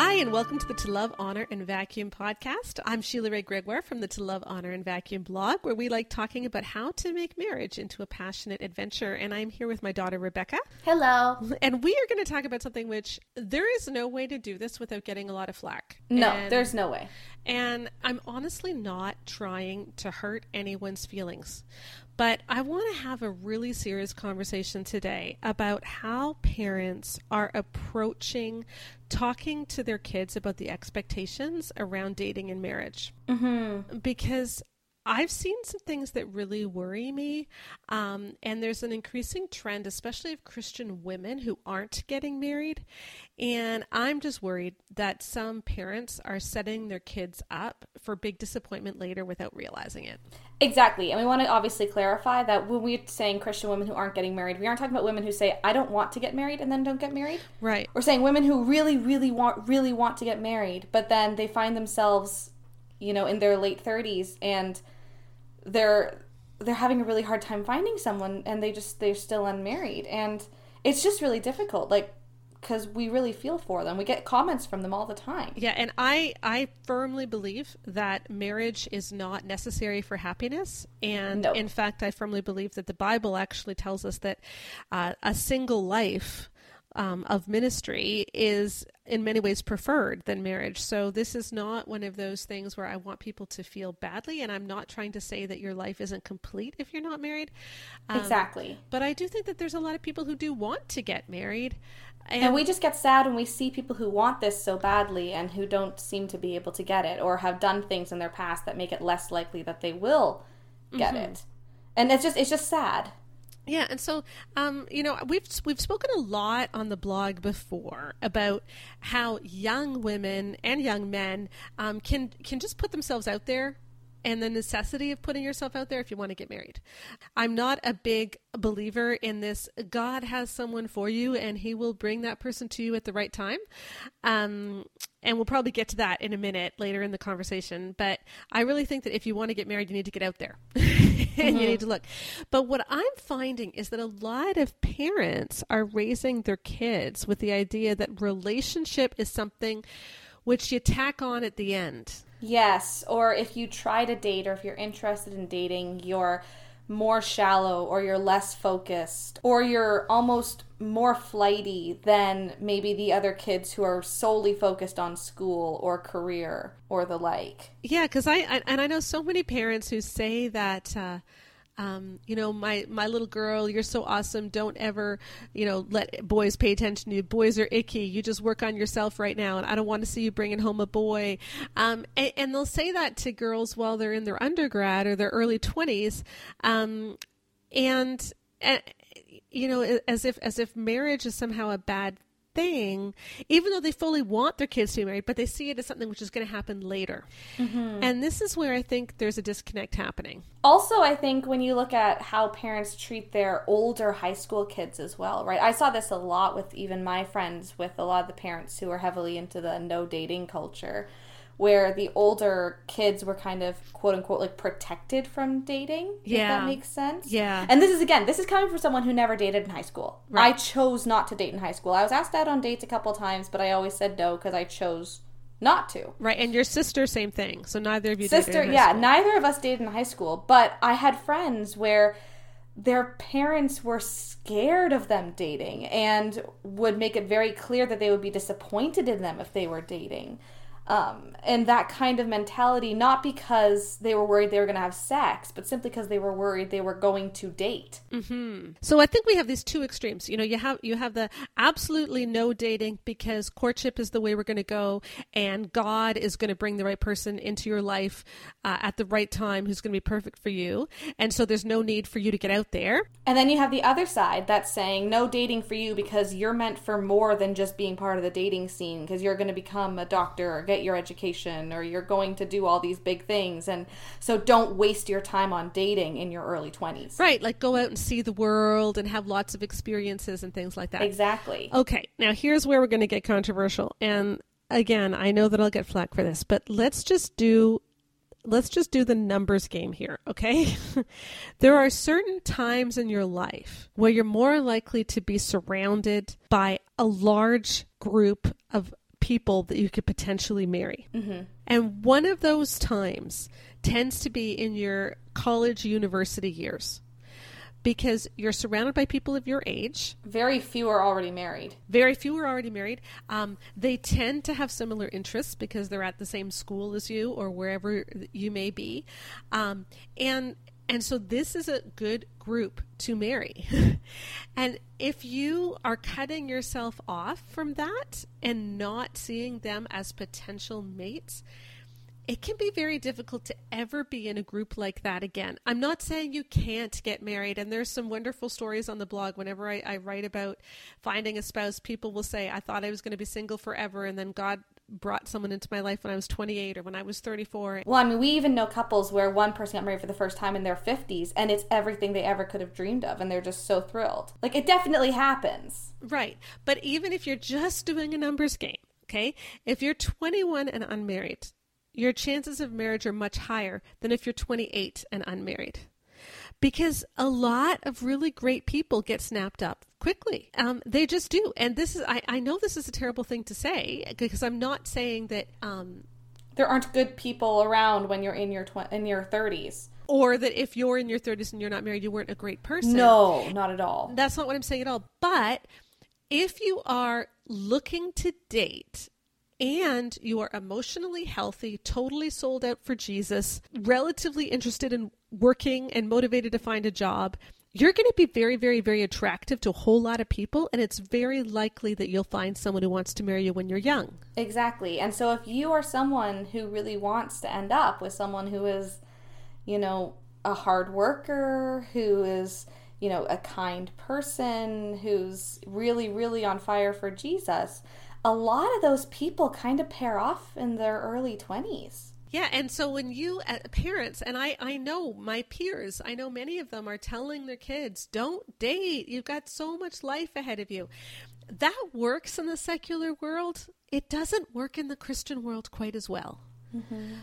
Hi, and welcome to the To Love, Honor, and Vacuum podcast. I'm Sheila Wray Gregoire from the To Love, Honor, and Vacuum blog, where we like talking about how to make marriage into a passionate adventure. And I'm here with my daughter, Rebecca. Hello. And we are going to talk about something which there is no way to do this without getting a lot of flack. No, And- there's no way. and I'm honestly not trying to hurt anyone's feelings. But I want to have a really serious conversation today about how parents are approaching talking to their kids about the expectations around dating and marriage. Mm-hmm. Because I've seen some things that really worry me. Um, and there's an increasing trend, especially of Christian women who aren't getting married. And I'm just worried that some parents are setting their kids up for big disappointment later without realizing it. Exactly. And we want to obviously clarify that when we're saying Christian women who aren't getting married, we aren't talking about women who say, I don't want to get married and then don't get married. Right. We're saying women who really, really want, really want to get married, but then they find themselves, you know, in their late 30s and they're they're having a really hard time finding someone and they just they're still unmarried and it's just really difficult like because we really feel for them we get comments from them all the time Yeah, and I I firmly believe that marriage is not necessary for happiness, and No. in fact, I firmly believe that the Bible actually tells us that uh, a single life. Um, of ministry is in many ways preferred than marriage. So, this is not one of those things where I want people to feel badly. And I'm not trying to say that your life isn't complete if you're not married. Um, exactly But I do think that there's a lot of people who do want to get married. And we just get sad when we see people who want this so badly and who don't seem to be able to get it or have done things in their past that make it less likely that they will get it. And it's just it's just sad. Yeah, and so um, you know we've we've spoken a lot on the blog before about how young women and young men um, can can just put themselves out there, and the necessity of putting yourself out there if you want to get married. I'm not a big believer in this. God has someone for you, and He will bring that person to you at the right time. Um, and we'll probably get to that in a minute later in the conversation. But I really think that if you want to get married, you need to get out there and you need to look. But what I'm finding is that a lot of parents are raising their kids with the idea that relationship is something which you tack on at the end. Yes, or if you try to date or if you're interested in dating, you're more shallow or you're less focused or you're almost more flighty than maybe the other kids who are solely focused on school or career or the like. Yeah, because I, I and I know so many parents who say that. Uh, um, you know, my my little girl, you're so awesome. Don't ever, you know, let boys pay attention to you. Boys are icky. You just work on yourself right now, and I don't want to see you bringing home a boy. Um, and, and they'll say that to girls while they're in their undergrad or their early twenties, um, and, and you know, as if as if marriage is somehow a bad thing, even though they fully want their kids to be married, but they see it as something which is going to happen later. Mm-hmm. And this is where I think there's a disconnect happening. Also, I think when you look at how parents treat their older high school kids as well, right? I saw this a lot with even my friends, with a lot of the parents who are heavily into the no dating culture, where the older kids were kind of quote unquote like protected from dating. If Yeah. that makes sense. Yeah. And this is again, this is coming from someone who never dated in high school. Right. I chose not to date in high school. I was asked out on dates a couple times, but I always said no because I chose not to. Right. And your sister, same thing. So neither of you dated sister yeah school. neither of us dated in high school but i had friends where their parents were scared of them dating and would make it very clear that they would be disappointed in them if they were dating um, and that kind of mentality not because they were worried they were going to have sex but simply because they were worried they were going to date So I think we have these two extremes. You know, you have you have the absolutely no dating because courtship is the way we're going to go, and God is going to bring the right person into your life uh, at the right time, who's going to be perfect for you, and so there's no need for you to get out there. And then you have the other side that's saying no dating for you because you're meant for more than just being part of the dating scene because you're going to become a doctor or get your education or you're going to do all these big things. And so don't waste your time on dating in your early 20s. Right, like go out and see the world and have lots of experiences and things like that. Exactly. Okay, now here's where we're going to get controversial. And again, I know that I'll get flack for this, but let's just do let's just do the numbers game here, okay? there are certain times in your life where you're more likely to be surrounded by a large group of people that you could potentially marry. Mm-hmm. And one of those times tends to be in your college university years because you're surrounded by people of your age. Very few are already married. Very few are already married. Um, they tend to have similar interests because they're at the same school as you or wherever you may be. Um, and and so this is a good group to marry. and if you are cutting yourself off from that and not seeing them as potential mates, it can be very difficult to ever be in a group like that again. I'm not saying you can't get married, and there's some wonderful stories on the blog. Whenever I, I write about finding a spouse, people will say, I thought I was going to be single forever, and then God brought someone into my life when I was 28 or when I was 34. Well, I mean, we even know couples where one person got married for the first time in their 50s and it's everything they ever could have dreamed of and they're just so thrilled. Like, it definitely happens. Right. But even if you're just doing a numbers game, okay, if you're 21 and unmarried, your chances of marriage are much higher than if you're 28 and unmarried. Because a lot of really great people get snapped up quickly. Um, they just do. And this is, I, I know this is a terrible thing to say because I'm not saying that. Um, there aren't good people around when you're in your tw- in your 30s or that if you're in your 30s and you're not married you weren't a great person no not at all that's not what i'm saying at all but if you are looking to date and you are emotionally healthy, totally sold out for Jesus, relatively interested in working and motivated to find a job, you're going to be very, very, very attractive to a whole lot of people. And it's very likely that you'll find someone who wants to marry you when you're young. Exactly. And so if you are someone who really wants to end up with someone who is, you know, a hard worker, who is, you know, a kind person, who's really, really on fire for Jesus, a lot of those people kind of pair off in their early 20s. Yeah, and so when you uh, parents and I I know my peers, I know many of them are telling their kids, "Don't date. You've got so much life ahead of you." That works in the secular world. It doesn't work in the Christian world quite as well. Mm-hmm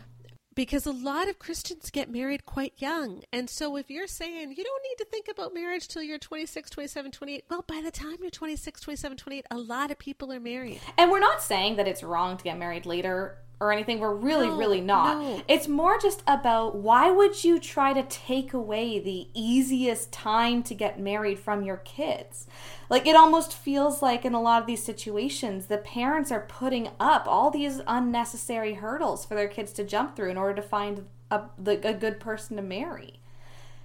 because a lot of Christians get married quite young. And so if you're saying you don't need to think about marriage till you're 26, 27, 28, well, by the time you're 26, 27, 28, a lot of people are married. And we're not saying that it's wrong to get married later or anything. We're really, no, really not. No. It's more just about why would you try to take away the easiest time to get married from your kids? Like it almost feels like in a lot of these situations, the parents are putting up all these unnecessary hurdles for their kids to jump through in order to find a, a good person to marry.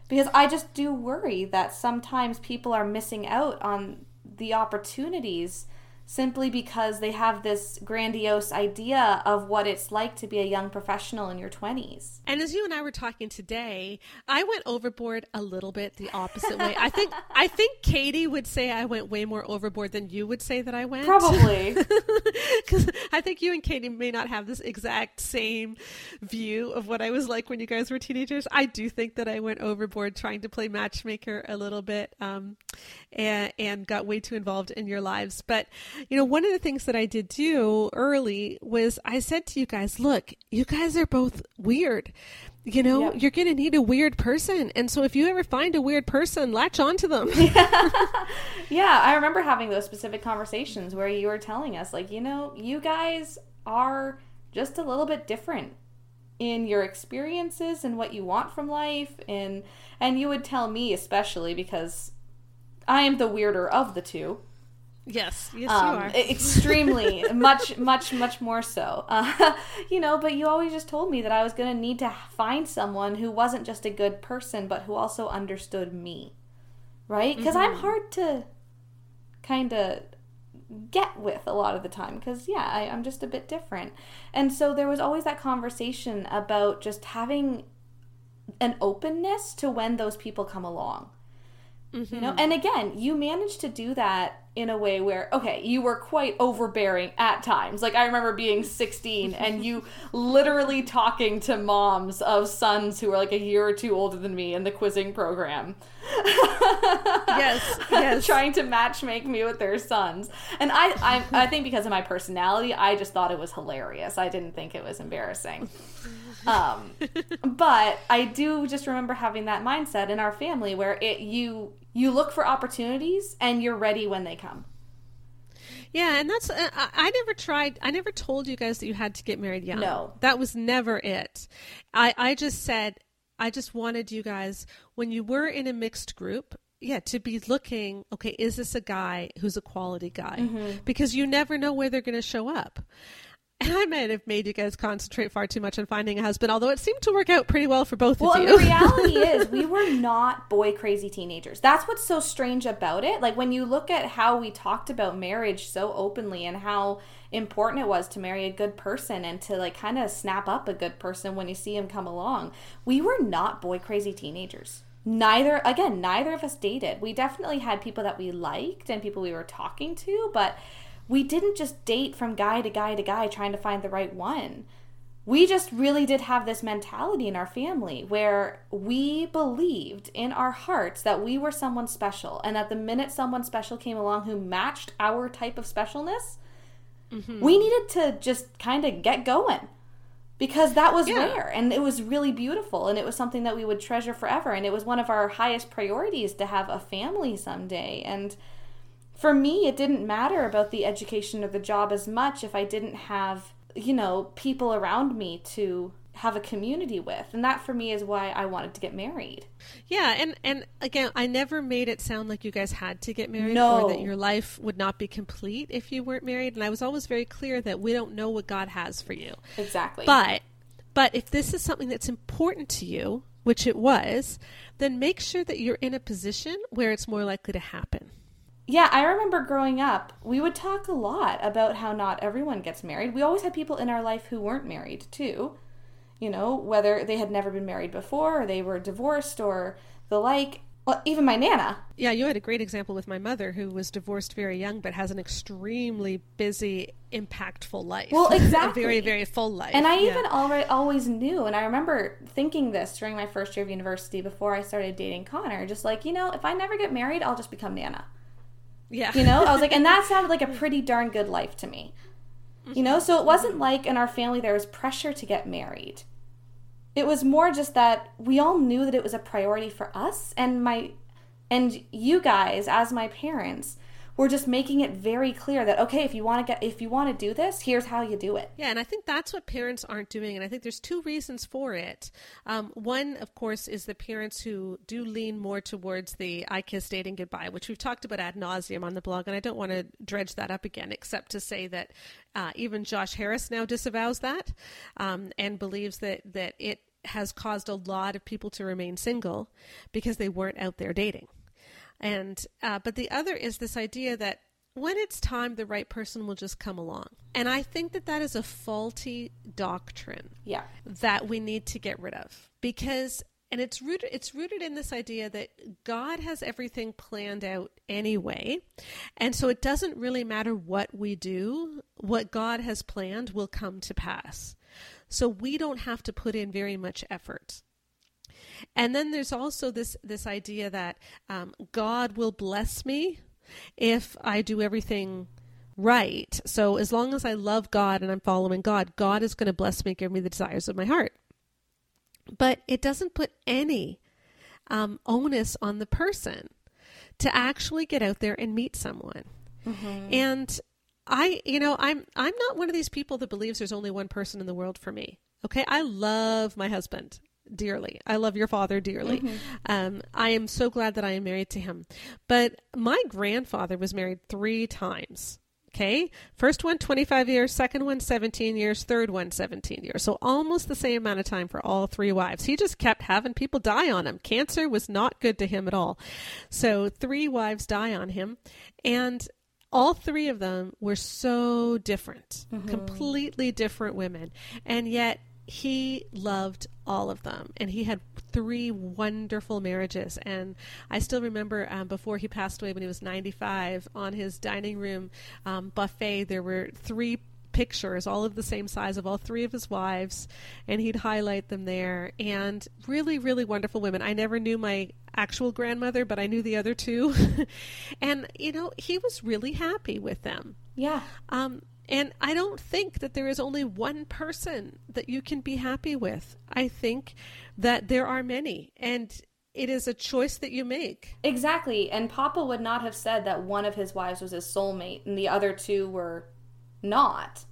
Because I just do worry that sometimes people are missing out on the opportunities simply because they have this grandiose idea of what it's like to be a young professional in your 20s. And as you and I were talking today, I went overboard a little bit the opposite way. I think I think Katie would say I went way more overboard than you would say that I went. Probably. Cuz I think you and Katie may not have this exact same view of what I was like when you guys were teenagers. I do think that I went overboard trying to play matchmaker a little bit um, and, and got way too involved in your lives. But you know, one of the things that I did do early was I said to you guys, look, you guys are both weird. You know, yep. you're going to need a weird person. And so if you ever find a weird person, latch onto them. yeah, I remember having those specific conversations where you were telling us, like, you know, you guys are just a little bit different in your experiences and what you want from life and and you would tell me especially because I am the weirder of the two Yes, yes, um, you are. extremely, much, much, much more so. Uh, you know, but you always just told me that I was going to need to find someone who wasn't just a good person, but who also understood me, right? Because mm-hmm. I'm hard to kind of get with a lot of the time because yeah I, i'm just a bit different and so there was always that conversation about just having an openness to when those people come along Mm-hmm. You know, and again, you managed to do that in a way where okay, you were quite overbearing at times. Like I remember being 16 and you literally talking to moms of sons who were like a year or two older than me in the quizzing program. yes, yes. Trying to matchmake me with their sons. And I, I I think because of my personality, I just thought it was hilarious. I didn't think it was embarrassing. Um, but I do just remember having that mindset in our family where it you you look for opportunities and you're ready when they come. Yeah, and that's uh, I never tried. I never told you guys that you had to get married young. No. that was never it. I I just said I just wanted you guys when you were in a mixed group. Yeah, to be looking, okay, is this a guy who's a quality guy? Mm-hmm. Because you never know where they're going to show up. And I might have made you guys concentrate far too much on finding a husband, although it seemed to work out pretty well for both Well, of you. the reality is, we were not boy crazy teenagers. That's what's so strange about it. Like, when you look at how we talked about marriage so openly and how important it was to marry a good person and to, like, kind of snap up a good person when you see him come along, we were not boy crazy teenagers. Neither, again, neither of us dated. We definitely had people that we liked and people we were talking to, but we didn't just date from guy to guy to guy trying to find the right one we just really did have this mentality in our family where we believed in our hearts that we were someone special and that the minute someone special came along who matched our type of specialness mm-hmm. we needed to just kind of get going because that was Yeah. rare and it was really beautiful and it was something that we would treasure forever and it was one of our highest priorities to have a family someday and for me it didn't matter about the education or the job as much if i didn't have you know people around me to have a community with and that for me is why i wanted to get married Yeah, and and again, I never made it sound like you guys had to get married No. or that your life would not be complete if you weren't married. And I was always very clear that we don't know what God has for you. exactly But but if this is something that's important to you, which it was, then make sure that you're in a position where it's more likely to happen. Yeah, I remember growing up, we would talk a lot about how not everyone gets married. We always had people in our life who weren't married, too. You know, whether they had never been married before, or they were divorced, or the like. Well, even my Nana. Yeah, you had a great example with my mother who was divorced very young but has an extremely busy, impactful life. Well, a exactly. very, very full life. And I Yeah. even already always knew, and I remember thinking this during my first year of university before I started dating Connor, just like, you know, if I never get married, I'll just become Nana. Yeah. You know, I was like, and that sounded like a pretty darn good life to me. You know, so it wasn't mm-hmm. like in our family there was pressure to get married. It was more just that we all knew that it was a priority for us and my and you guys as my parents were just making it very clear that okay, if you want to get if you want to do this, here's how you do it. Yeah, and I think that's what parents aren't doing, and I think there's two reasons for it. Um, one, of course, is the parents who do lean more towards the "I kiss dating goodbye," which we've talked about ad nauseum on the blog, and I don't want to dredge that up again, except to say that uh, even Josh Harris now disavows that um, and believes that that it has caused a lot of people to remain single because they weren't out there dating. And uh, but the other is this idea that when it's time, the right person will just come along. And I think that that is a faulty doctrine Yeah. that we need to get rid of because and it's rooted it's rooted in this idea that God has everything planned out anyway. And so it doesn't really matter what we do, what God has planned will come to pass. So we don't have to put in very much effort. And then there's also this this idea that um, God will bless me if I do everything right. So as long as I love God and I'm following God, God is going to bless me, give me the desires of my heart. But it doesn't put any um, onus on the person to actually get out there and meet someone. And I, you know, I'm I'm not one of these people that believes there's only one person in the world for me. Okay, I love my husband dearly. I love your father dearly. Um, I am so glad that I am married to him. But my grandfather was married three times. Okay. First one, 25 years. Second one, 17 years. Third one, 17 years. So almost the same amount of time for all three wives. He just kept having people die on him. Cancer was not good to him at all. So three wives die on him. And all three of them were so different, completely different women. And yet he loved all of them and he had three wonderful marriages. And i still remember um, before he passed away when he was 95 on his dining room um, buffet there were three pictures all of the same size of all three of his wives and he'd highlight them there. And really really wonderful women. I never knew my actual grandmother but i knew the other two. And you know he was really happy with them. Yeah. um, and I don't think that there is only one person that you can be happy with. I think that there are many. And it is a choice that you make. Exactly. And Papa would not have said that one of his wives was his soulmate and the other two were not.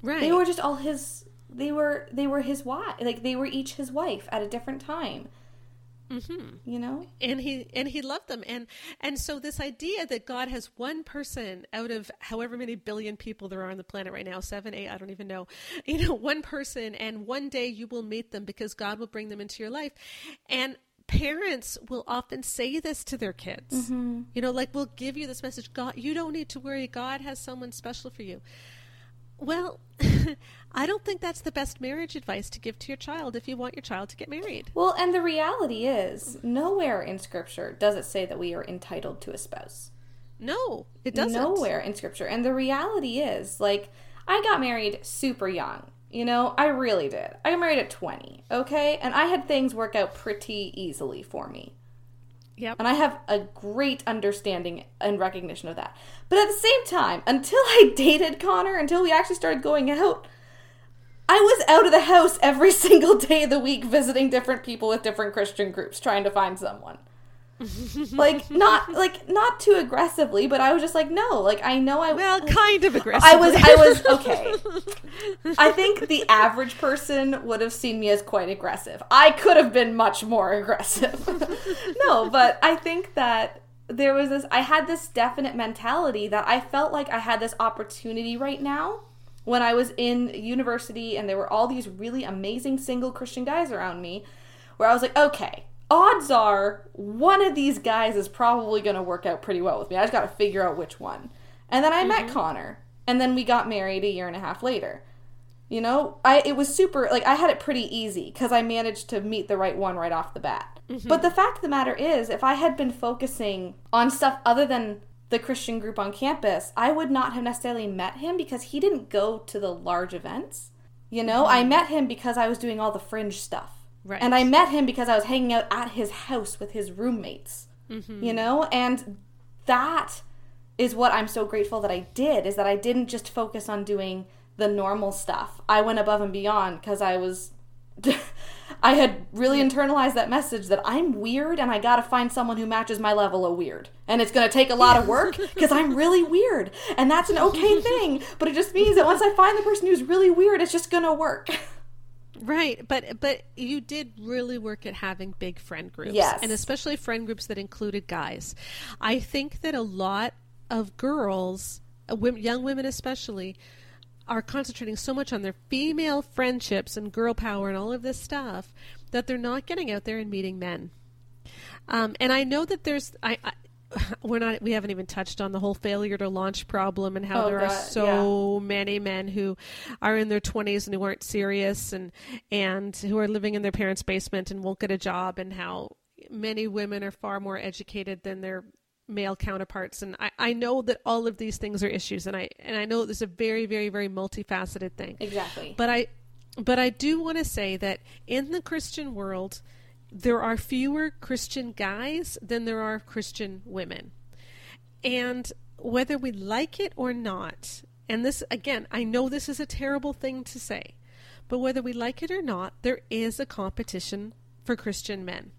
Right. They were just all his they were they were his wife like they were each his wife at a different time. Mm-hmm. You know? and he and he loved them. And and so this idea that god has one person out of however many billion people there are on the planet right now seven eight i don't even know you know one person and one day you will meet them because god will bring them into your life. And parents will often say this to their kids. You know like we'll give you this message god you don't need to worry. God has someone special for you. Well i don't think that's the best marriage advice to give to your child if you want your child to get married Well, and the reality is, nowhere in scripture does it say that we are entitled to a spouse. no it doesn't Nowhere in scripture. And the reality is, like, I got married super young. You know, I really did. I got married at 20, okay? And I had things work out pretty easily for me. Yep And I have a great understanding and recognition of that. But at the same time, until I dated Connor, until we actually started going out, I was out of the house every single day of the week visiting different people with different Christian groups trying to find someone. like not like not too aggressively, but I was just like, no, like I know I Well, kind of aggressive. I was I was okay. I think the average person would have seen me as quite aggressive. I could have been much more aggressive. no, but I think that there was this I had this definite mentality that I felt like I had this opportunity right now when I was in university and there were all these really amazing single Christian guys around me where I was like, okay, odds are one of these guys is probably going to work out pretty well with me. I just got to figure out which one. And then I met mm-hmm. Connor, and then we got married a year and a half later. You know, I it was super like I had it pretty easy cuz I managed to meet the right one right off the bat. Mm-hmm. But the fact of the matter is, if I had been focusing on stuff other than the Christian group on campus, I would not have necessarily met him because he didn't go to the large events. You know, I mm-hmm. met him because I was doing all the fringe stuff. Right. And I met him because I was hanging out at his house with his roommates. Mm-hmm. You know, and that is what I'm so grateful that I did is that I didn't just focus on doing the normal stuff. I went above and beyond because I was I had really internalized that message that I'm weird and I got to find someone who matches my level of weird. And it's going to take a lot of work because I'm really weird. And that's an okay thing, but it just means that once I find the person who's really weird, it's just going to work. Right, but but you did really work at having big friend groups, Yes. and especially friend groups that included guys. I think that a lot of girls, uh, young women especially, are concentrating so much on their female friendships and girl power and all of this stuff that they're not getting out there and meeting men. Um, and I know that there's I, I we're not we haven't even touched on the whole failure to launch problem and how Oh, there are God, so many men who are in their 20s and who aren't serious and and who are living in their parents' basement and won't get a job and how many women are far more educated than their male counterparts. And I, I know that all of these things are issues and I and I know this is a very very very multifaceted thing. Exactly. but I but I do want to say that in the Christian world there are fewer Christian guys than there are Christian women. And whether we like it or not, and this again, I know this is a terrible thing to say, but whether we like it or not, there is a competition for Christian men.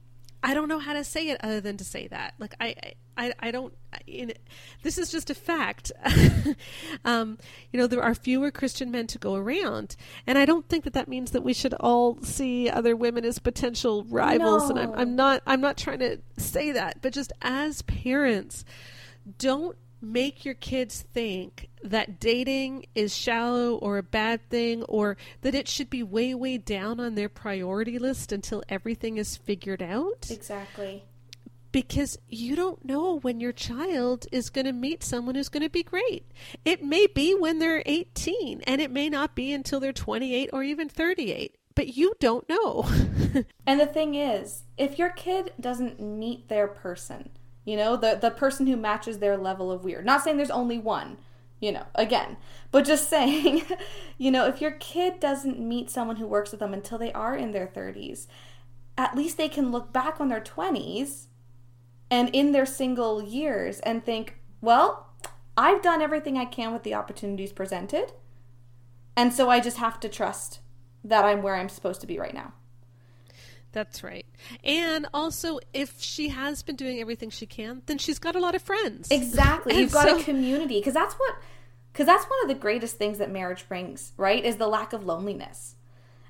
I don't know how to say it other than to say that. Like I, I, I don't. In, this is just a fact. um, you know, there are fewer Christian men to go around, and I don't think that that means that we should all see other women as potential rivals. And I'm, I'm not. I'm not trying to say that, but just as parents, don't make your kids think that dating is shallow or a bad thing or that it should be way way down on their priority list until everything is figured out Exactly. Because you don't know when your child is going to meet someone who's going to be great. It may be when they're 18 and it may not be until they're 28 or even 38, but you don't know. And the thing is, if your kid doesn't meet their person, you know, the the person who matches their level of weird. Not saying there's only one, you know, again, but just saying, you know, if your kid doesn't meet someone who works with them until they are in their 30s, at least they can look back on their 20s and in their single years and think, well, I've done everything I can with the opportunities presented. And so I just have to trust that I'm where I'm supposed to be right now. That's right. And also, if she has been doing everything she can, then she's got a lot of friends. Exactly. You've got so, a community because that's what because that's one of the greatest things that marriage brings, right? Is the lack of loneliness.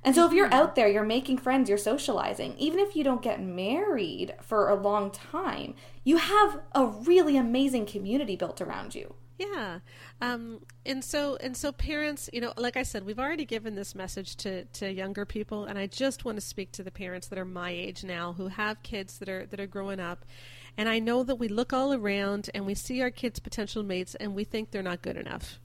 And so if you're mm-hmm. out there, you're making friends, you're socializing, even if you don't get married for a long time, you have a really amazing community built around you. Yeah. Um, and so and so parents, you know, like I said, we've already given this message to, to younger people and I just want to speak to the parents that are my age now who have kids that are that are growing up. And I know that we look all around and we see our kids' potential mates and we think they're not good enough.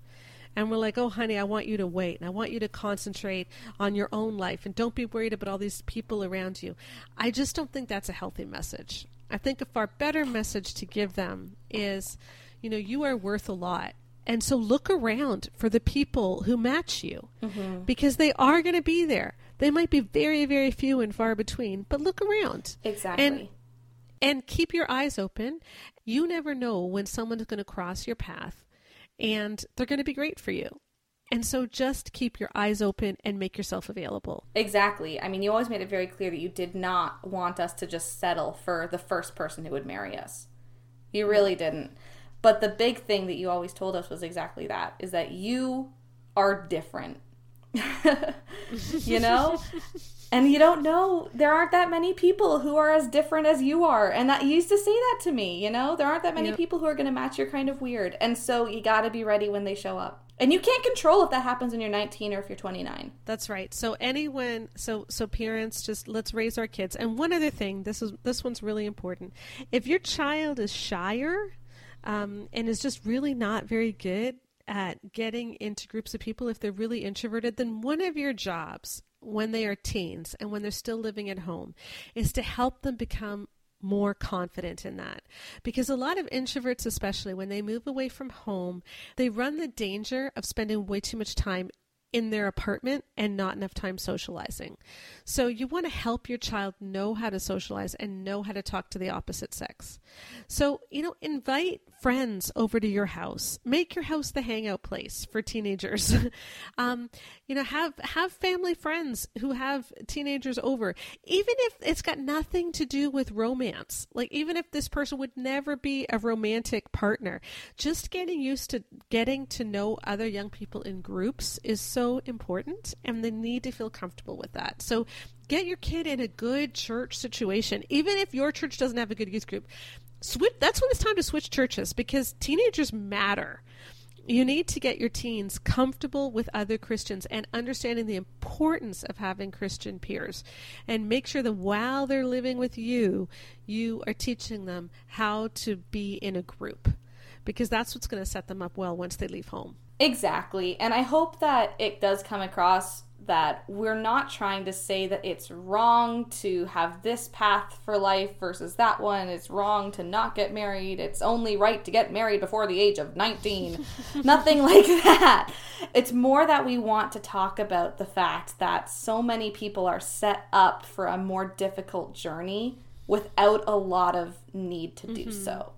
And we're like, oh, honey, I want you to wait and I want you to concentrate on your own life and don't be worried about all these people around you. I just don't think that's a healthy message. I think a far better message to give them is you know, you are worth a lot. And so look around for the people who match you mm-hmm. because they are going to be there. They might be very, very few and far between, but look around. Exactly. And, and keep your eyes open. You never know when someone's going to cross your path and they're going to be great for you. And so just keep your eyes open and make yourself available. Exactly. I mean, you always made it very clear that you did not want us to just settle for the first person who would marry us. You really didn't. But the big thing that you always told us was exactly that is that you are different. you know? and you don't know there aren't that many people who are as different as you are. And that you used to say that to me, you know? There aren't that many yep. people who are going to match your kind of weird. And so you got to be ready when they show up. And you can't control if that happens when you're 19 or if you're 29. That's right. So anyone, so so parents, just let's raise our kids. And one other thing, this is this one's really important. If your child is shyer, um, and is just really not very good at getting into groups of people if they're really introverted, then one of your jobs when they are teens and when they're still living at home is to help them become more confident in that. Because a lot of introverts, especially when they move away from home, they run the danger of spending way too much time in their apartment and not enough time socializing. So you want to help your child know how to socialize and know how to talk to the opposite sex. So, you know, invite friends over to your house. Make your house the hangout place for teenagers. um, you know, have have family friends who have teenagers over, even if it's got nothing to do with romance. Like even if this person would never be a romantic partner, just getting used to getting to know other young people in groups is so important, and they need to feel comfortable with that. So get your kid in a good church situation, even if your church doesn't have a good youth group switch that's when it's time to switch churches because teenagers matter you need to get your teens comfortable with other Christians and understanding the importance of having Christian peers. And make sure that while they're living with you, you are teaching them how to be in a group because that's what's going to set them up well once they leave home. Exactly. And I hope that it does come across that we're not trying to say that it's wrong to have this path for life versus that one. It's wrong to not get married. It's only right to get married before the age of 19. Nothing like that. It's more that we want to talk about the fact that so many people are set up for a more difficult journey without a lot of need to do mm-hmm. so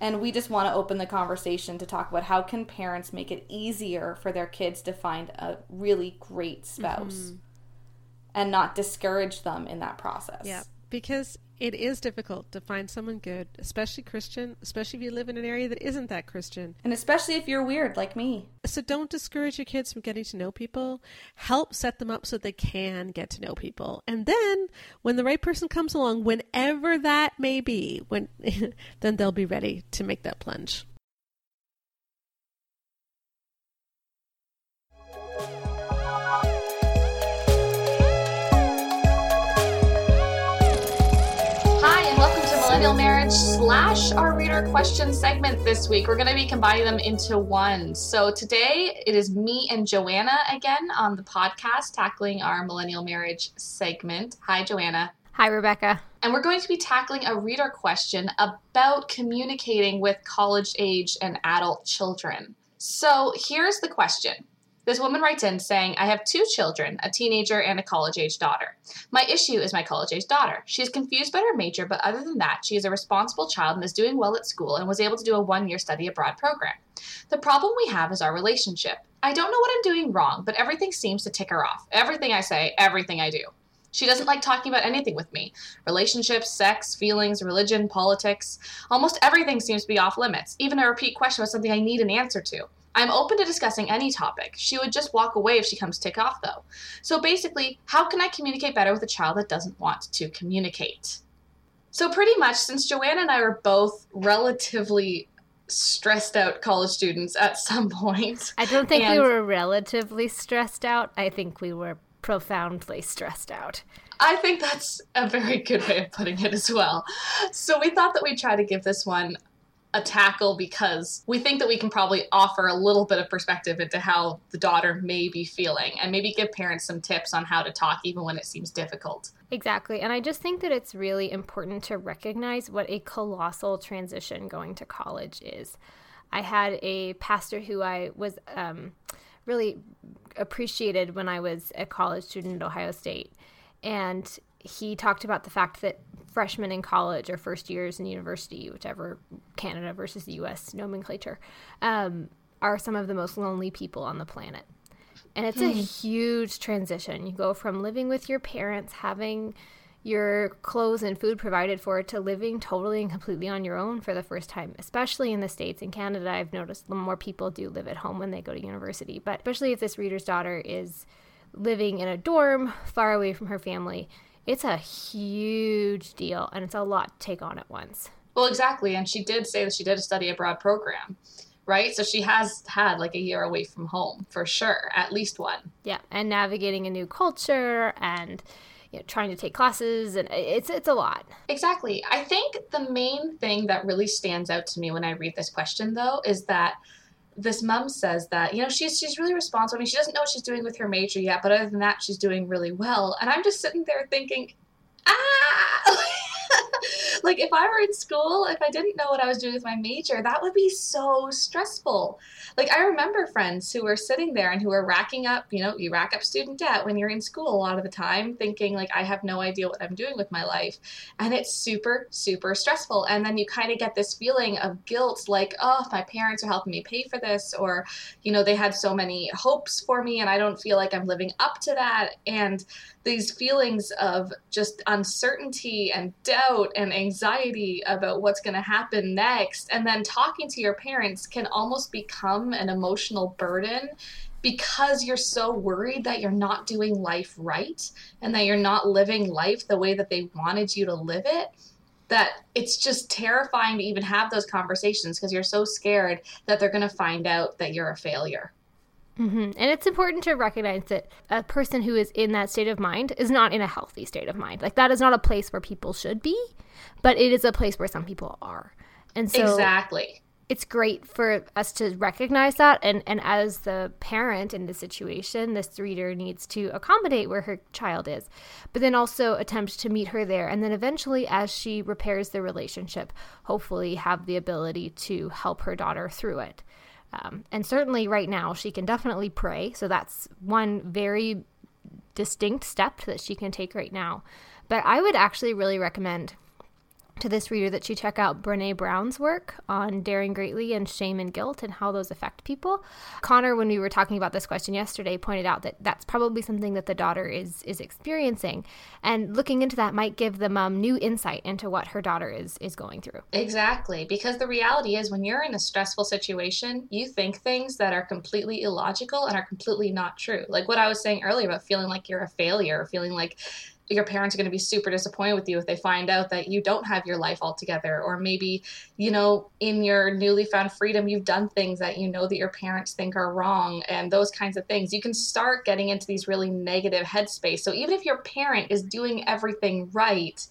and we just want to open the conversation to talk about how can parents make it easier for their kids to find a really great spouse mm-hmm. and not discourage them in that process yeah because it is difficult to find someone good, especially Christian, especially if you live in an area that isn't that Christian. And especially if you're weird like me. So don't discourage your kids from getting to know people. Help set them up so they can get to know people. And then when the right person comes along, whenever that may be, when then they'll be ready to make that plunge. Slash our reader question segment this week. We're going to be combining them into one. So today it is me and Joanna again on the podcast tackling our millennial marriage segment. Hi, Joanna. Hi, Rebecca. And we're going to be tackling a reader question about communicating with college age and adult children. So here's the question this woman writes in saying, I have two children, a teenager and a college age daughter. My issue is my college age daughter. She is confused about her major, but other than that, she is a responsible child and is doing well at school and was able to do a one year study abroad program. The problem we have is our relationship. I don't know what I'm doing wrong, but everything seems to tick her off. Everything I say, everything I do. She doesn't like talking about anything with me relationships, sex, feelings, religion, politics. Almost everything seems to be off limits, even a repeat question was something I need an answer to. I'm open to discussing any topic. She would just walk away if she comes tick off, though. So basically, how can I communicate better with a child that doesn't want to communicate? So, pretty much, since Joanna and I were both relatively stressed out college students at some point. I don't think we were relatively stressed out. I think we were profoundly stressed out. I think that's a very good way of putting it as well. So we thought that we'd try to give this one a tackle because we think that we can probably offer a little bit of perspective into how the daughter may be feeling and maybe give parents some tips on how to talk even when it seems difficult. Exactly. And I just think that it's really important to recognize what a colossal transition going to college is. I had a pastor who I was um, really appreciated when I was a college student at Ohio State. And he talked about the fact that freshmen in college or first years in university, whichever Canada versus the US nomenclature, um, are some of the most lonely people on the planet. And it's a hmm. huge transition. You go from living with your parents, having your clothes and food provided for, to living totally and completely on your own for the first time, especially in the States. In Canada, I've noticed more people do live at home when they go to university. But especially if this reader's daughter is living in a dorm far away from her family, it's a huge deal and it's a lot to take on at once. Well, exactly. And she did say that she did a study abroad program, right? So she has had like a year away from home for sure, at least one. Yeah. And navigating a new culture and you know, trying to take classes and it's it's a lot. Exactly. I think the main thing that really stands out to me when I read this question though is that this mom says that you know she's she's really responsible. I mean, she doesn't know what she's doing with her major yet, but other than that, she's doing really well. And I'm just sitting there thinking, ah. Like if I were in school, if I didn't know what I was doing with my major, that would be so stressful. Like I remember friends who were sitting there and who were racking up, you know, you rack up student debt when you're in school a lot of the time, thinking like I have no idea what I'm doing with my life. And it's super, super stressful. And then you kind of get this feeling of guilt, like, oh, my parents are helping me pay for this, or, you know, they had so many hopes for me and I don't feel like I'm living up to that. And these feelings of just uncertainty and doubt and anxiety about what's going to happen next. And then talking to your parents can almost become an emotional burden because you're so worried that you're not doing life right and that you're not living life the way that they wanted you to live it that it's just terrifying to even have those conversations because you're so scared that they're going to find out that you're a failure. Mm-hmm. And it's important to recognize that a person who is in that state of mind is not in a healthy state of mind. Like that is not a place where people should be, but it is a place where some people are. And so Exactly. It's great for us to recognize that and and as the parent in the situation, this reader needs to accommodate where her child is, but then also attempt to meet her there and then eventually as she repairs the relationship, hopefully have the ability to help her daughter through it. Um, and certainly right now, she can definitely pray. So that's one very distinct step that she can take right now. But I would actually really recommend to this reader that you check out Brene Brown's work on daring greatly and shame and guilt and how those affect people. Connor, when we were talking about this question yesterday, pointed out that that's probably something that the daughter is is experiencing, and looking into that might give the mom um, new insight into what her daughter is is going through. Exactly, because the reality is when you're in a stressful situation, you think things that are completely illogical and are completely not true. Like what I was saying earlier about feeling like you're a failure, feeling like your parents are going to be super disappointed with you if they find out that you don't have your life all together or maybe you know in your newly found freedom you've done things that you know that your parents think are wrong and those kinds of things you can start getting into these really negative headspace so even if your parent is doing everything right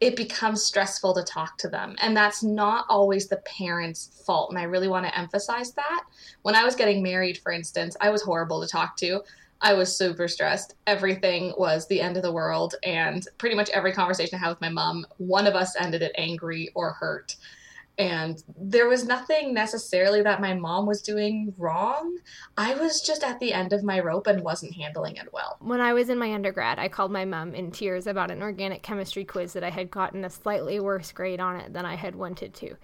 it becomes stressful to talk to them. And that's not always the parent's fault. And I really want to emphasize that. When I was getting married, for instance, I was horrible to talk to. I was super stressed. Everything was the end of the world. And pretty much every conversation I had with my mom, one of us ended it angry or hurt. And there was nothing necessarily that my mom was doing wrong. I was just at the end of my rope and wasn't handling it well. When I was in my undergrad, I called my mom in tears about an organic chemistry quiz that I had gotten a slightly worse grade on it than I had wanted to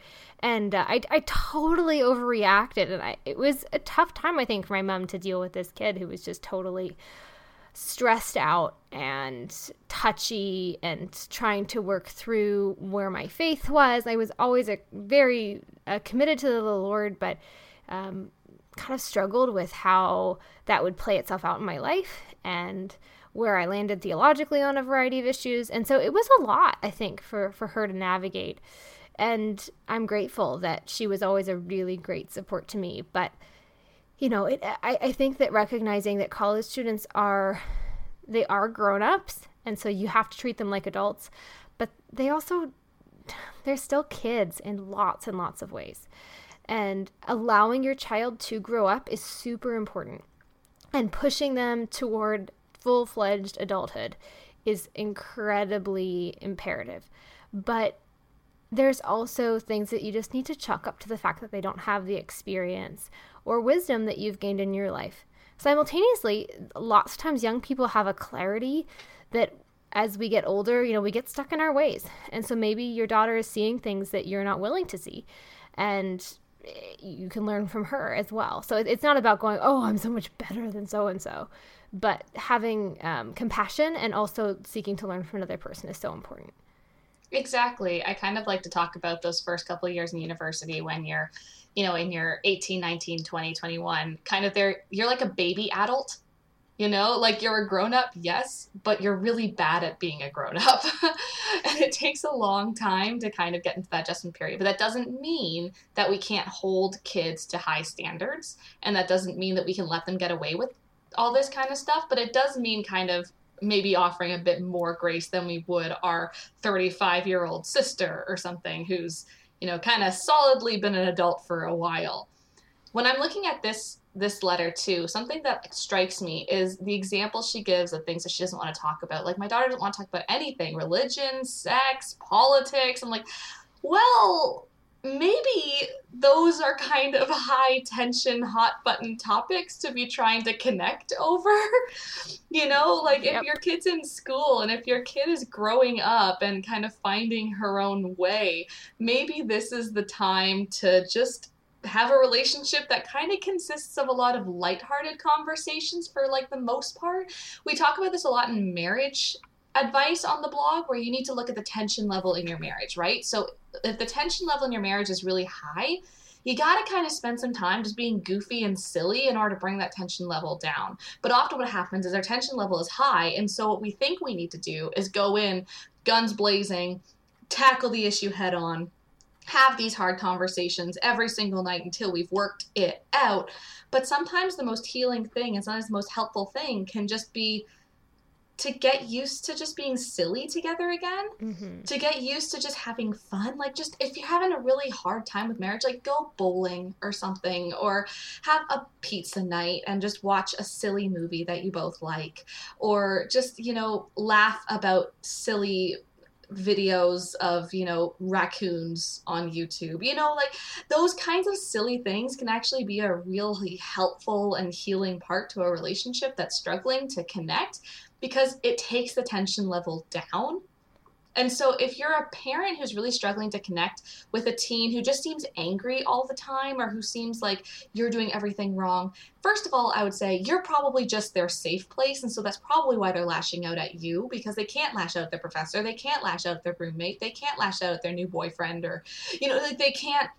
and uh, I, I totally overreacted and I, it was a tough time i think for my mom to deal with this kid who was just totally stressed out and touchy and trying to work through where my faith was. I was always a very uh, committed to the Lord, but um, kind of struggled with how that would play itself out in my life and where I landed theologically on a variety of issues. And so it was a lot, I think, for, for her to navigate. And I'm grateful that she was always a really great support to me. But you know, it, I, I think that recognizing that college students are, they are grown ups, and so you have to treat them like adults, but they also, they're still kids in lots and lots of ways. And allowing your child to grow up is super important. And pushing them toward full fledged adulthood is incredibly imperative. But there's also things that you just need to chalk up to the fact that they don't have the experience or wisdom that you've gained in your life. Simultaneously, lots of times young people have a clarity that as we get older, you know, we get stuck in our ways. And so maybe your daughter is seeing things that you're not willing to see. And you can learn from her as well. So it's not about going, oh, I'm so much better than so and so, but having um, compassion and also seeking to learn from another person is so important. Exactly. I kind of like to talk about those first couple of years in university when you're you know, in your 18, 19, 20, 21, kind of there, you're like a baby adult, you know, like you're a grown up, yes, but you're really bad at being a grown up. and it takes a long time to kind of get into that adjustment period. But that doesn't mean that we can't hold kids to high standards. And that doesn't mean that we can let them get away with all this kind of stuff. But it does mean kind of maybe offering a bit more grace than we would our 35 year old sister or something who's you know, kind of solidly been an adult for a while. When I'm looking at this this letter too, something that strikes me is the example she gives of things that she doesn't want to talk about. Like my daughter doesn't want to talk about anything, religion, sex, politics. I'm like, well, maybe those are kind of high tension, hot button topics to be trying to connect over. you know, like yep. if your kid's in school and if your kid is growing up and kind of finding her own way, maybe this is the time to just have a relationship that kind of consists of a lot of lighthearted conversations for like the most part. We talk about this a lot in marriage advice on the blog where you need to look at the tension level in your marriage, right? So if the tension level in your marriage is really high, you got to kind of spend some time just being goofy and silly in order to bring that tension level down. But often what happens is our tension level is high, and so what we think we need to do is go in guns blazing, tackle the issue head on, have these hard conversations every single night until we've worked it out. But sometimes the most healing thing and sometimes the most helpful thing can just be to get used to just being silly together again, mm-hmm. to get used to just having fun. Like, just if you're having a really hard time with marriage, like go bowling or something, or have a pizza night and just watch a silly movie that you both like, or just, you know, laugh about silly videos of you know raccoons on youtube you know like those kinds of silly things can actually be a really helpful and healing part to a relationship that's struggling to connect because it takes the tension level down. And so, if you're a parent who's really struggling to connect with a teen who just seems angry all the time or who seems like you're doing everything wrong, first of all, I would say you're probably just their safe place. And so, that's probably why they're lashing out at you because they can't lash out at their professor, they can't lash out at their roommate, they can't lash out at their new boyfriend, or, you know, like they can't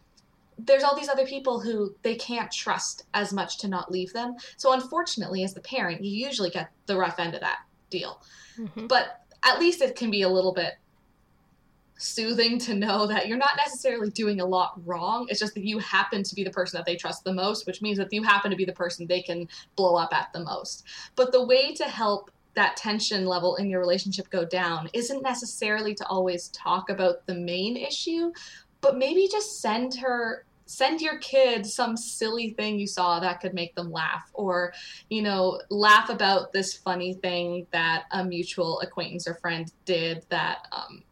there's all these other people who they can't trust as much to not leave them. So unfortunately, as the parent, you usually get the rough end of that deal. Mm-hmm. But at least it can be a little bit soothing to know that you're not necessarily doing a lot wrong. It's just that you happen to be the person that they trust the most, which means that you happen to be the person they can blow up at the most. But the way to help that tension level in your relationship go down isn't necessarily to always talk about the main issue, but maybe just send her send your kid some silly thing you saw that could make them laugh or you know laugh about this funny thing that a mutual acquaintance or friend did that um,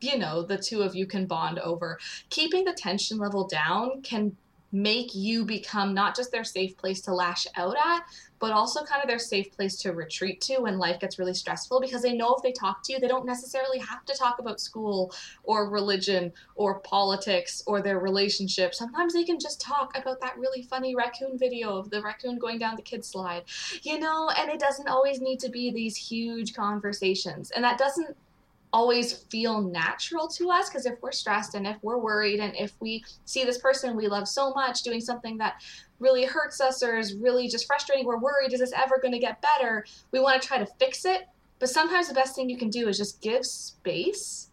you know the two of you can bond over. Keeping the tension level down can make you become not just their safe place to lash out at, but also kind of their safe place to retreat to when life gets really stressful because they know if they talk to you, they don't necessarily have to talk about school or religion or politics or their relationship. Sometimes they can just talk about that really funny raccoon video of the raccoon going down the kid slide, you know, and it doesn't always need to be these huge conversations. And that doesn't always feel natural to us because if we're stressed and if we're worried and if we see this person we love so much doing something that really hurts us or is really just frustrating we're worried is this ever going to get better we want to try to fix it but sometimes the best thing you can do is just give space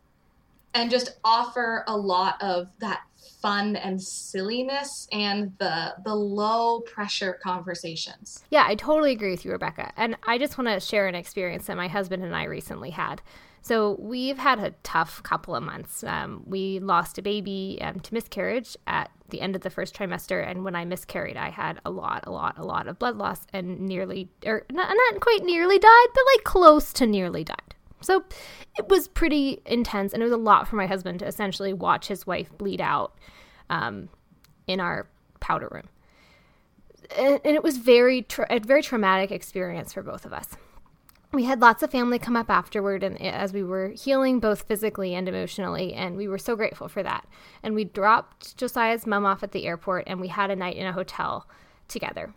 and just offer a lot of that fun and silliness and the the low pressure conversations. Yeah, I totally agree with you Rebecca. And I just want to share an experience that my husband and I recently had. So we've had a tough couple of months. Um, we lost a baby um, to miscarriage at the end of the first trimester, and when I miscarried, I had a lot, a lot, a lot of blood loss, and nearly, or not, not quite nearly died, but like close to nearly died. So it was pretty intense, and it was a lot for my husband to essentially watch his wife bleed out um, in our powder room. And, and it was very tra- a very traumatic experience for both of us we had lots of family come up afterward and eh, as we were healing both physically and emotionally and we were so grateful for that. And we dropped josiah's mom off at the airport and we had a night in a hotel together.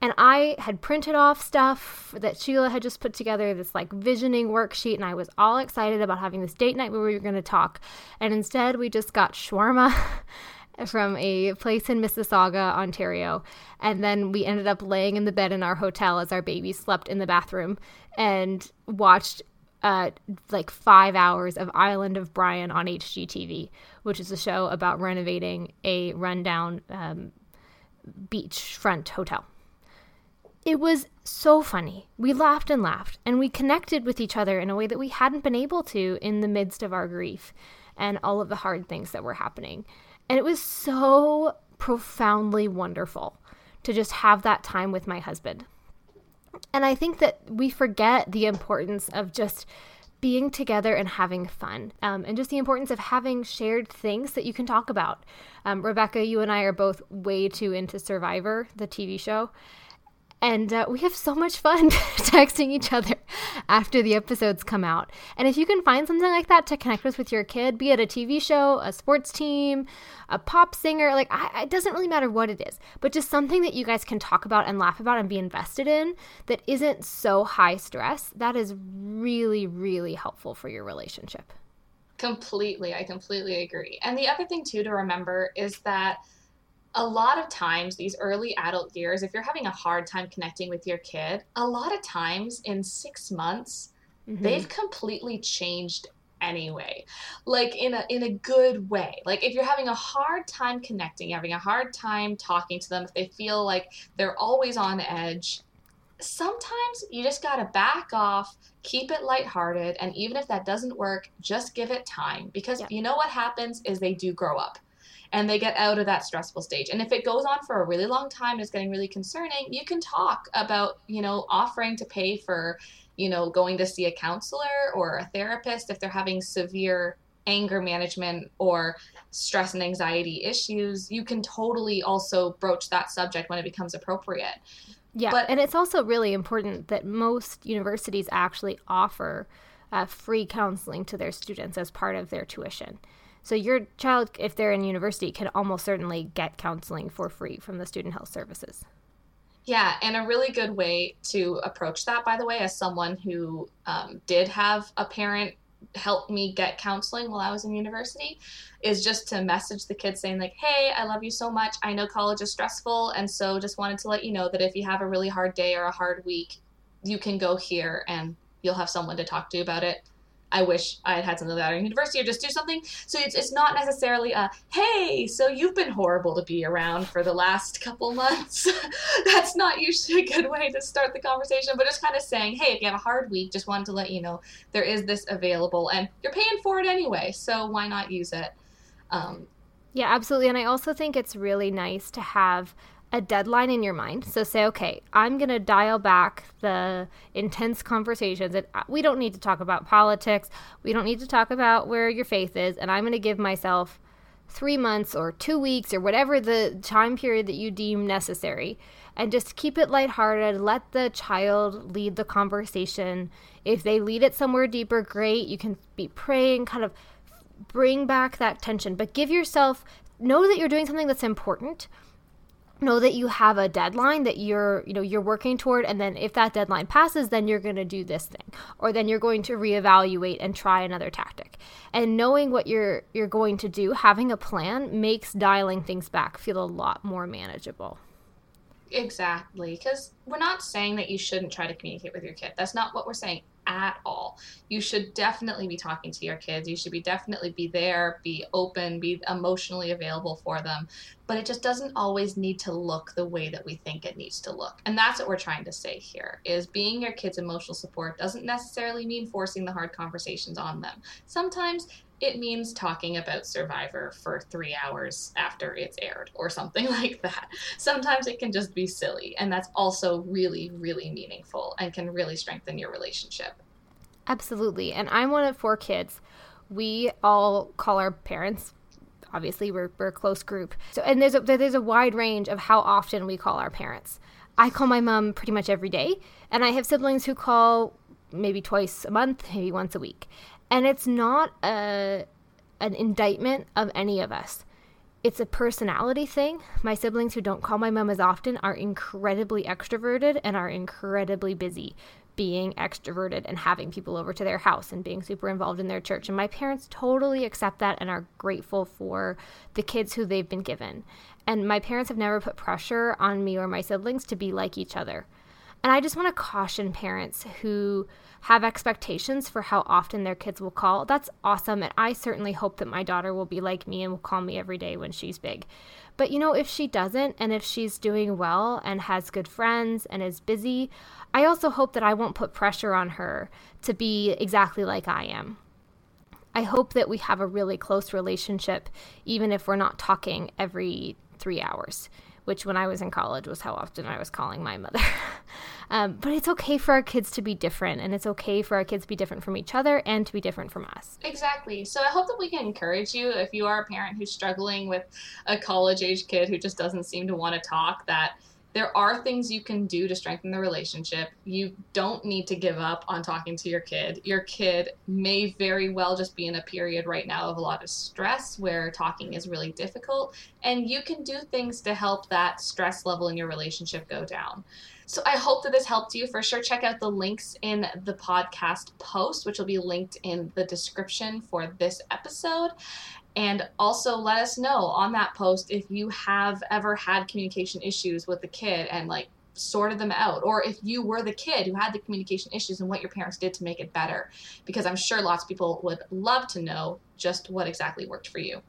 And i had printed off stuff that sheila had just put together this like visioning worksheet and i was all excited about having this date night where we were going to talk. And instead we just got shawarma from a place in Mississauga, Ontario. And then we ended up laying in the bed in our hotel as our baby slept in the bathroom and watched uh, like five hours of Island of Bryan on HGTV, which is a show about renovating a rundown um, beachfront hotel. It was so funny. We laughed and laughed, and we connected with each other in a way that we hadn't been able to in the midst of our grief and all of the hard things that were happening. And it was so profoundly wonderful to just have that time with my husband. And I think that we forget the importance of just being together and having fun, um, and just the importance of having shared things that you can talk about. Um, Rebecca, you and I are both way too into Survivor, the TV show, and uh, we have so much fun texting each other after the episodes come out. And if you can find something like that to connect with with your kid, be it a TV show, a sports team, a pop singer, like I, it doesn't really matter what it is, but just something that you guys can talk about and laugh about and be invested in that isn't so high stress, that is really, really helpful for your relationship. Completely. I completely agree. And the other thing, too, to remember is that a lot of times these early adult years if you're having a hard time connecting with your kid a lot of times in six months mm-hmm. they've completely changed anyway. Like in a in a good way. Like if you're having a hard time connecting having a hard time talking to them if they feel like they're always on edge sometimes you just got to back off keep it lighthearted and even if that doesn't work just give it time. Because you know what happens is they do grow up and they get out of that stressful stage. And if it goes on for a really long time and it's getting really concerning, you can talk about, you know, offering to pay for, you know, going to see a counselor or a therapist if they're having severe anger management or stress and anxiety issues. You can totally also broach that subject when it becomes appropriate. Yeah, but, and it's also really important that most universities actually offer uh, free counseling to their students as part of their tuition. So your child, if they're in university, can almost certainly get counseling for free from the student health services. Yeah, and a really good way to approach that, by the way, as someone who um, did have a parent help me get counseling while I was in university, is just to message the kids saying, like, hey, I love you so much. I know college is stressful. And so just wanted to let you know that if you have a really hard day or a hard week, you can go here and you'll have someone to talk to about it. I wish I had had something like that in university or just do something. So it's, it's not necessarily a, hey, so you've been horrible to be around for the last couple months. That's not usually a good way to start the conversation, but just kind of saying, hey, if you have a hard week, just wanted to let you know there is this available and you're paying for it anyway. So why not use it? Um, yeah, absolutely. And I also think it's really nice to have a deadline in your mind. So say, okay, I'm going to dial back the intense conversations. And uh, we don't need to talk about politics. We don't need to talk about where your faith is. And I'm going to give myself three months or two weeks or whatever the time period that you deem necessary and just keep it lighthearted. Let the child lead the conversation. If they lead it somewhere deeper, great. You can be praying, kind of bring back that tension, but give yourself, know that you're doing something that's important know that you have a deadline that you're you know you're working toward and then if that deadline passes then you're going to do this thing or then you're going to reevaluate and try another tactic. And knowing what you're you're going to do having a plan makes dialing things back feel a lot more manageable. Exactly because we're not saying that you shouldn't try to communicate with your kid. That's not what we're saying at all. You should definitely be talking to your kids. You should be definitely be there, be open, be emotionally available for them. But it just doesn't always need to look the way that we think it needs to look. And that's what we're trying to say here is being your kids emotional support doesn't necessarily mean forcing the hard conversations on them. Sometimes it means talking about Survivor for three hours after it's aired or something like that. Sometimes it can just be silly, and that's also really, really meaningful and can really strengthen your relationship. Absolutely. And I'm one of four kids. We all call our parents. Obviously, we're, we're a close group. So, and there's a, there's a wide range of how often we call our parents. I call my mom pretty much every day, and I have siblings who call maybe twice a month, maybe once a week. And it's not a an indictment of any of us. It's a personality thing. My siblings who don't call my mom as often are incredibly extroverted and are incredibly busy being extroverted and having people over to their house and being super involved in their church. And my parents totally accept that and are grateful for the kids who they've been given. And my parents have never put pressure on me or my siblings to be like each other. And I just want to caution parents who have expectations for how often their kids will call. That's awesome. And I certainly hope that my daughter will be like me and will call me every day when she's big. But you know, if she doesn't, and if she's doing well and has good friends and is busy, I also hope that I won't put pressure on her to be exactly like I am. I hope that we have a really close relationship, even if we're not talking every three hours which when I was in college was how often I was calling my mother. um, but it's okay for our kids to be different, and it's okay for our kids to be different from each other and to be different from us. Exactly. So I hope that we can encourage you if you are a parent who's struggling with a college age kid who just doesn't seem to want to talk, that there are things you can do to strengthen the relationship. You don't need to give up on talking to your kid. Your kid may very well just be in a period right now of a lot of stress where talking is really difficult, and you can do things to help that stress level in your relationship go down. So I hope that this helped you. For sure, check out the links in the podcast post, which will be linked in the description for this episode. And also let us know on that post if you have ever had communication issues with the kid and like sorted them out, or if you were the kid who had the communication issues and what your parents did to make it better. Because I'm sure lots of people would love to know just what exactly worked for you.